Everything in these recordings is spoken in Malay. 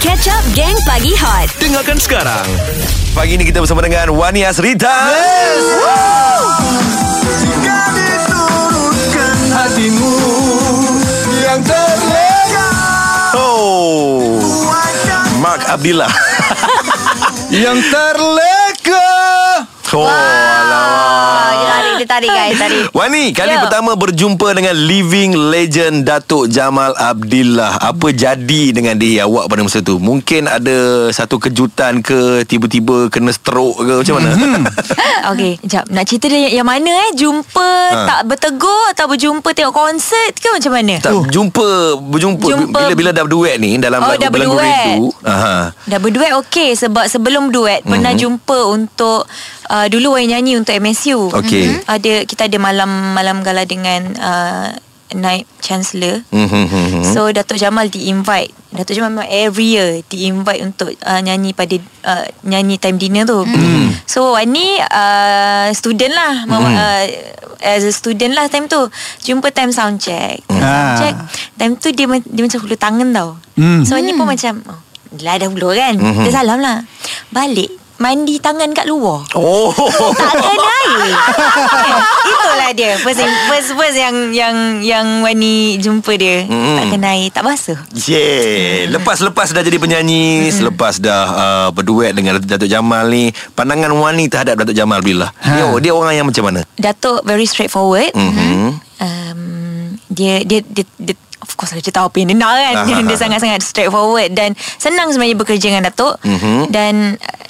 Catch Up Gang Pagi Hot. Dengarkan sekarang. Pagi ni kita bersama dengan Wani Asrita yes. hatimu yang terlega Oh. Mark Abdillah. Yang terlega Oh Dia tarik, guys, tarik. Wani, kali Ya. pertama berjumpa dengan living legend Datuk Jamal Abdillah. Apa jadi dengan dia awak pada masa tu? Mungkin ada satu kejutan ke tiba-tiba kena stroke ke macam mana? Okey, jap. Nak cerita dia yang mana eh? Jumpa Ha. tak bertegur atau berjumpa tengok konsert ke macam mana? tak jumpa berjumpa Jumpa- bila bila dah berduet ni dalam Oh, lagu dah berduet. Rindu. Aha. Dah berduet okey sebab sebelum duet mm-hmm. pernah jumpa untuk uh, dulu Wai nyanyi untuk MSU. Okey. Mhm. Ada kita ada malam malam gala dengan uh, Night Chancellor. Mhm. So Datuk Jamal di-invite Datuk Jamal memang every year Di-invite untuk uh, nyanyi pada uh, Nyanyi time dinner tu mm. So Wani uh, Student lah mm. uh, As a student lah time tu Jumpa time sound check Time sound Ah. check Time tu dia, dia macam hulur tangan tau Mm. So Wani pun macam oh, Lah dah hulur kan mm-hmm. Dia salam lah Balik Mandi tangan kat luar Oh. tak kena air Itulah dia First, first, first yang Yang Yang Wani jumpa dia Mm. Tak kena air Tak basuh Yeah. Lepas-lepas dah jadi penyanyi, selepas dah uh, berduet dengan Datuk Jamal ni, pandangan Wani terhadap Datuk Jamal Abdillah. Ha. Dia, dia orang yang macam mana? Datuk very straightforward Mhm. um, dia, dia, dia, dia Of course dia tahu apa yang dia nak kan Ah. Dia sangat-sangat straightforward Dan senang sebenarnya bekerja dengan Datuk Mhm. Dan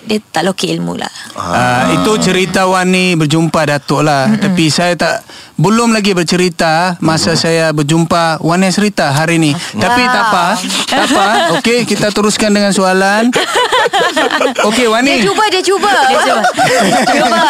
dia tak lokek ilmu lah. Uh, itu cerita Wani berjumpa Datuk lah. Mm Tapi saya tak Belum lagi bercerita Masa saya berjumpa Wani cerita hari ni. Tapi tak apa Tak apa. Okey kita teruskan dengan soalan. Okey Wani Dia cuba Dia cuba. Dia cuba. Cuba.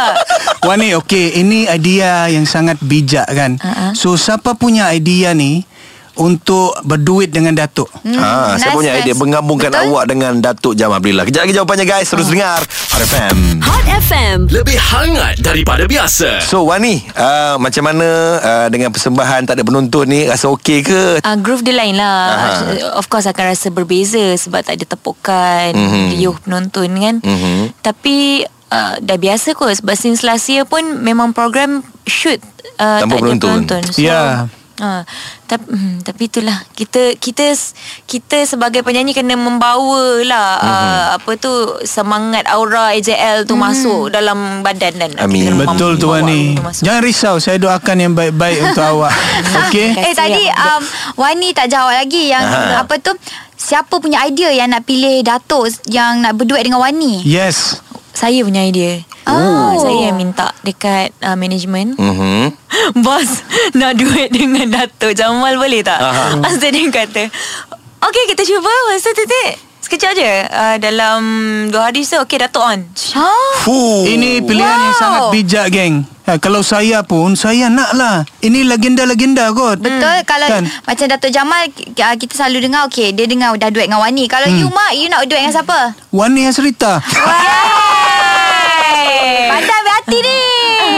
Wani okey Ini idea yang sangat bijak kan. Uh-uh. So siapa punya idea ni Untuk berduit dengan Datuk Ha, saya nice, punya nice. idea menggabungkan Betul? awak dengan Datuk Jamal Abdillah. Kejap lagi jawapannya guys, terus dengar Hot FM. Hot FM Lebih hangat daripada biasa. So Wani, uh, macam mana uh, dengan persembahan tak ada penonton ni rasa okey ke? Uh, groove dia lain lah Aha. Of course akan rasa berbeza Sebab tak ada tepukan Mhm. mm-hmm. Riuh penonton kan Mhm. Tapi uh, Dah biasa kot Sebab since last year pun Memang program shoot uh, Tanpa Tak penonton. ada penonton So Ya. Uh, tapi, hmm, tapi itulah. Kita kita kita sebagai penyanyi kena membawa lah Mhm. uh, apa tu semangat aura AJL tu masuk dalam badan dan Amin. Betul mampu tu bawa Wani tu masuk. Jangan risau Saya doakan yang baik-baik untuk awak. Okey? Eh tadi yang- um, Wani tak jawab lagi Yang Aha. apa tu Siapa punya idea yang nak pilih Datuk Yang nak berduet dengan Wani Yes. Saya punya idea Oh. Saya yang minta dekat uh, management Mhm. Bos nak duet dengan Datuk Jamal boleh tak? Aha. Lepas tu dia kata Okay kita cuba Lepas tu titik Sekejap je uh, Dalam Dua hari tu Okay Datuk on Ha? Fuh. Ini pilihan wow. yang Wow. sangat bijak geng ha, Kalau saya pun Saya nak lah Ini legenda-legenda kot Betul Kalau Kan? Macam Datuk Jamal uh, Kita selalu dengar Okay dia dengar Dah duet dengan Wani Kalau you mak You nak duet dengan siapa? Wani Hasrita Pandai berhati ni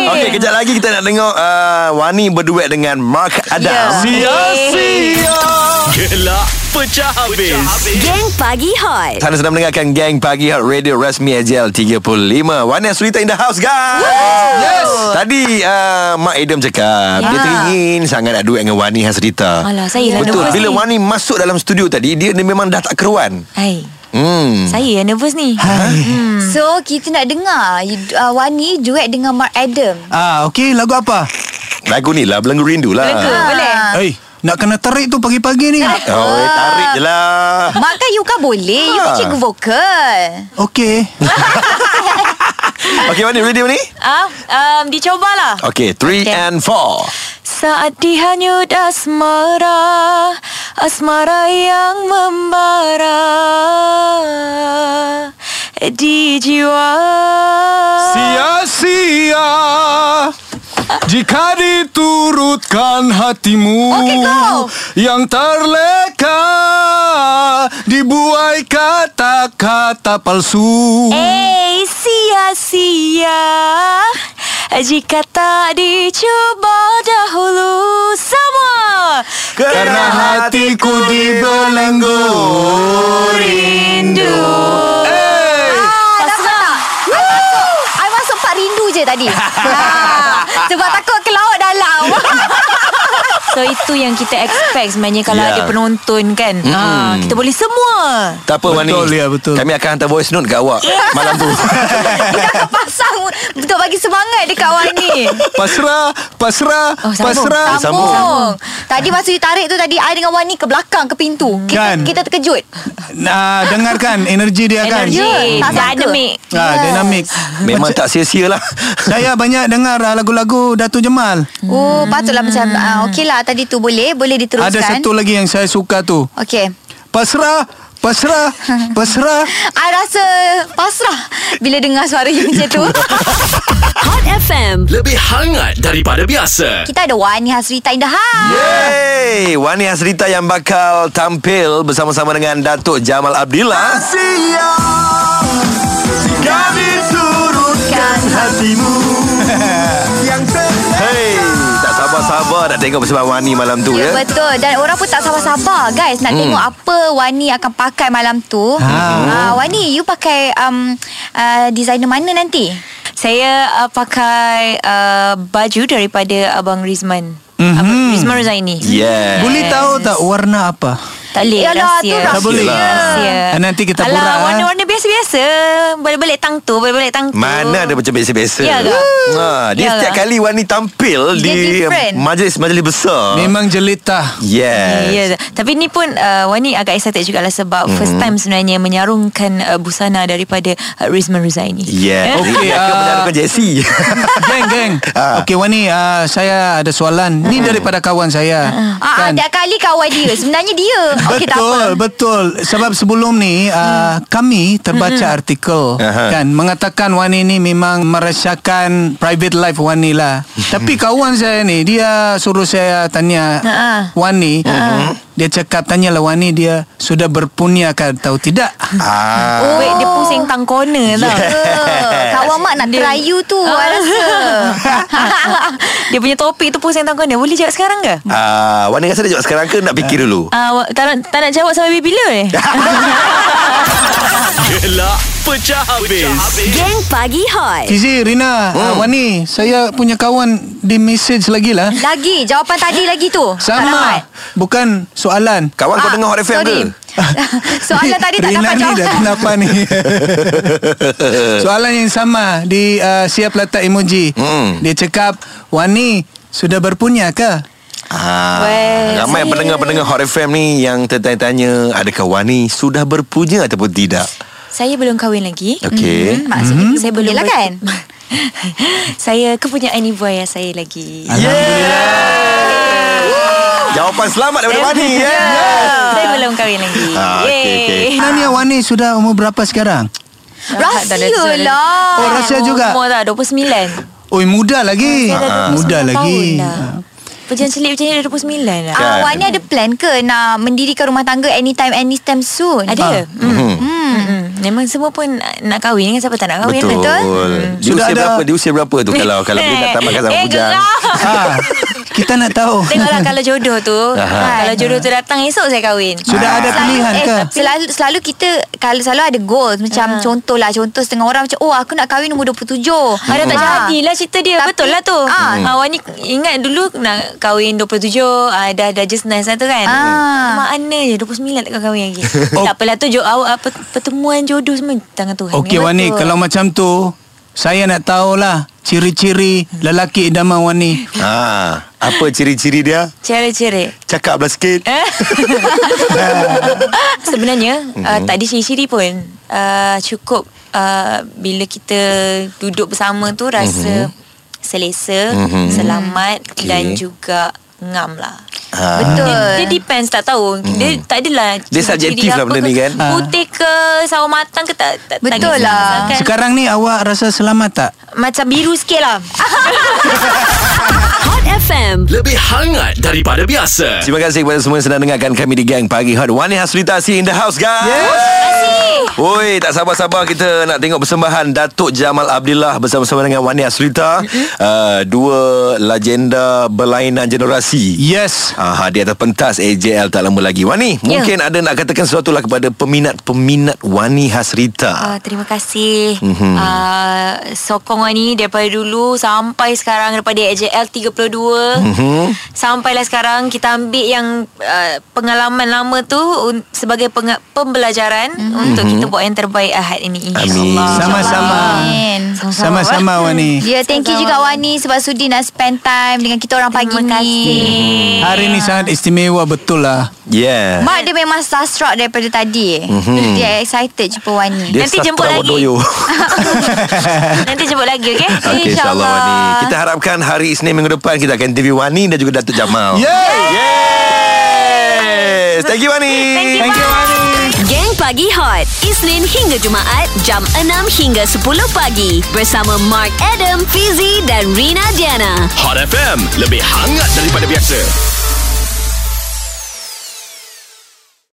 Okey, kejap lagi kita nak tengok uh, Wani berduet dengan Mark Adam. Ya. Sia-sia. Gelak pecah habis. Gang Pagi Hot Anda sedang mendengarkan Gang Pagi Hot Radio Rasmi AJL 35 Wani Asrita in the house guys Yes Tadi uh, Mak Adam cakap Ya. Dia teringin sangat nak duet dengan Wani Hasrita Alah, saya lah Betul Bila ni. Wani masuk dalam studio tadi Dia, dia memang dah tak keruan Hai Hmm. Saya yang nervous ni. Hai. So kita nak dengar. Uh, Wani duet dengan Mark Adam. Ah, Okey lagu apa? Lagu ni lah Belenggu Rindu lah. Belenggu. Boleh? Eh nak kena terik tu pagi-pagi ni. Oh eh, tarik je lah. Mak kan you kan boleh. You kan Ha. cikgu vokal Okey. Okay Wani ready Wani? Ah, um, Dicobalah. Okay 3 Okay. and 4 Saat dihanyut asmara Asmara yang membara Di jiwa Sia-sia Jika diturutkan hatimu Okey, go. Yang terleka Dibuai kata-kata palsu Eh sia-sia Jika tak dicuba dahulu kerana hatiku dibelenggu rindu tadi. Ha, sebab takut ke laut dalam. So itu yang kita expect sebenarnya Kalau Ya. ada penonton kan? Ha, Kita boleh semua. Tak apa Wani Betul, ya, betul. Kami akan hantar voice note kat awak Malam tu. Kita akan pasang Untuk bagi semangat dekat Wani Pasrah Pasrah Oh, sambung. Pasrah. Sambung. Sambung. Tadi masa ditarik tu Tadi I dengan Wani ke belakang Ke pintu. Kita, Kan. kita terkejut. Nah, Dengarkan. Energi dia kan? Energy Ya, tak sangka. Dynamic. Ah, Dinamik Memang Macam- tak sia-sia lah. Saya banyak dengar ah, lagu-lagu Datuk Jamal Oh patutlah macam uh, Okey lah tadi tu Boleh Boleh diteruskan? Ada satu lagi yang saya suka tu. Okey. Pasrah Pasrah Pasrah. I rasa pasrah Bila dengar suara you macam tu. Hot FM. Lebih hangat daripada biasa. Kita ada Wani Hasrita in the house. Yeay! Wani Hasrita yang bakal tampil Bersama-sama dengan Datuk Jamal Abdillah. Kami turunkan hatimu sabar-sabar nak tengok bersama Wani malam tu Ya ya betul Dan orang pun tak sabar-sabar Guys Nak tengok apa Wani akan pakai malam tu ha. Wani You pakai um, uh, Designer mana nanti? Saya uh, pakai uh, baju daripada Abang Rizman Mhm. Abang Rizman Rozaini Yeah Boleh tahu tak warna apa? Tak boleh Yalah, tu rahsia rahsia. Tak boleh. Rahsia Ah, nanti kita Alah, borak, ah. Biasa-biasa Balik-balik tang tu Balik-balik tang tu Mana ada macam biasa-biasa Ya ke? ha, Dia Ya setiap ke? kali Wani tampil Dia Di different. majlis-majlis besar Memang jelita Yes Ya, ya. Tapi ni pun uh, Wani agak excited jugalah sebab Hmm. first time sebenarnya menyarungkan uh, busana daripada uh, Rizman Ruzaini. Yeah Okey, Okey Dia ah. menyarankan Jessie Geng geng Ah. Okey Wani uh, Saya ada soalan Ni daripada kawan saya Ah, Ada kali kawan dia Sebenarnya dia Okey tak apa Betul, betul. Sebab sebelum ni uh, kami terbaca artikel Aha. kan mengatakan Wani ni memang merasakan private life Wani lah. Tapi kawan saya ni dia suruh saya tanya Ha. Wani. Dia cakap tanyalah Wani dia sudah berpunya ke atau tidak. ah. Oh, wait, dia pusing tang corner tau. Eh, Kawan mak nak try you tu I rasa dia punya topik tu pusing tang corner. Boleh jawab sekarang ke? Ah, Wani rasa dia jawab sekarang ke nak fikir dulu? Uh, tak, nak, tak nak jawab sampai bila ni? Gelak pecah habis. Geng Pagi Hot. Fizi, Rina, Hmm. uh, Wani, saya punya kawan di message lagi lah. Lagi Jawapan tadi lagi tu. Sama. Bukan soalan. Kawan kau Ah, dengar Hot FM sorry. ke? Soalan tadi tak Rina dapat ni dah jawab kenapa ni Soalan yang sama Di uh, siap letak emoji Hmm. Dia cakap Wani Sudah berpunya ke? Ah, Well, ramai saya- pendengar-pendengar Hot FM ni yang tertanya-tanya adakah Wani sudah berpunya ataupun tidak? saya belum kahwin lagi. Okey. Hmm, Maksudnya Saya belum ber- kan saya kepunyaan ibu ayah saya lagi. Jawapan selamat daripada Saya- Wani ya. Saya belum kahwin lagi. Ah, okey. Yeay. Nania Wani sudah umur berapa sekarang? Rahsia Tak ada- lah Oh, rahsia juga. Umur dah 29. Oi muda lagi Ah, 29 Muda lagi dah. Perjalanan celik macam ni dah 29 dah. Ah, Wani ada plan ke Nak mendirikan rumah tangga Anytime anytime soon Ada. Hmm. Hmm. Hmm. Memang semua pun nak kahwin kan siapa tak nak kahwin Betul. kan? Di Sudah usia ada- berapa? Di usia berapa tu kalau kalau dia nak tamatkan sama eh, bujang? geram. ah, Kita nak tahu Tengoklah kalau jodoh tu Aha. Kalau jodoh tu datang Esok saya kahwin Sudah ada pilihan eh, ke? Selalu selalu kita Kalau selalu ada goals Macam Ah. contoh lah Contoh setengah orang macam Oh aku nak kahwin umur 27 Ada tak Ah. jadilah cerita dia Tapi- Betul lah tu Ah. ah. Wani ingat dulu Nak kahwin 27 ah, Dah dah just nice lah tu kan Ah. Mana je 29 tak kahwin lagi Tak apalah tu jo, awak, apa, Pertemuan jodoh semua Tangan Tuhan Okey Kan Wani. Kalau macam tu Saya nak tahulah Ciri-ciri Lelaki idaman Wani Ah, apa ciri-ciri dia? Ciri-ciri Cakaplah sikit. Eh? Sebenarnya uh, tak ada ciri-ciri pun uh, Cukup uh, Bila kita duduk bersama tu Rasa selesa Mhm. Selamat Okey. Dan juga ngam lah Ah. Betul Dia, dia depends tak tahu Dia tak adalah Dia subjektif lah benda ke, ni kan? Putih ke Sawo matang ke tak, tak Betul tak lah. kan? Sekarang ni awak rasa selamat tak? Macam biru sikit lah FM. Lebih hangat daripada biasa. Terima kasih kepada semua yang sedang dengarkan kami di Gang Pagi Hot. Wani Hasrita si in the house guys. Yes. Woi, tak sabar-sabar kita nak tengok persembahan Datuk Jamal Abdillah bersama-sama dengan Wani Asrita. Uh, dua legenda berlainan generasi. Yes. Ah, di atas pentas AJL tak lama lagi. Wani, Ya. mungkin ada nak katakan sesuatu lah kepada peminat-peminat Wani Hasrita. Uh, terima kasih Mhm. mm-hmm. uh, Sokong ni daripada dulu Sampai sekarang Daripada AJL 32 Mhm. Sampailah sekarang Kita ambil yang uh, Pengalaman lama tu un- Sebagai peng- pembelajaran mm-hmm. Untuk kita buat yang terbaik Ahad ini Amin. InsyaAllah Sama-sama. Amin. Sama-sama Wani. Ya, thank you juga Wani sebab sudi nak spend time dengan kita orang pagi Terima ni. kasih Hari ni sangat istimewa betul lah. Yeah. Mak dia memang starstruck daripada tadi. Mhm. Dia excited jumpa Wani. Dia Nanti jemput lagi. Nanti jemput lagi okay? Okey insyaAllah InsyaAllah. Wani Kita harapkan hari Isnin minggu depan Kita akan interview Wani Dan juga Datuk Jamal. Yay! Yes! Thank you Wani. Thank you Wani. Geng Pagi Hot. Isnin hingga Jumaat Jam 6 hingga 10 pagi. Bersama Mark Adam, Fizi dan Rina Diana. Hot FM Lebih hangat daripada biasa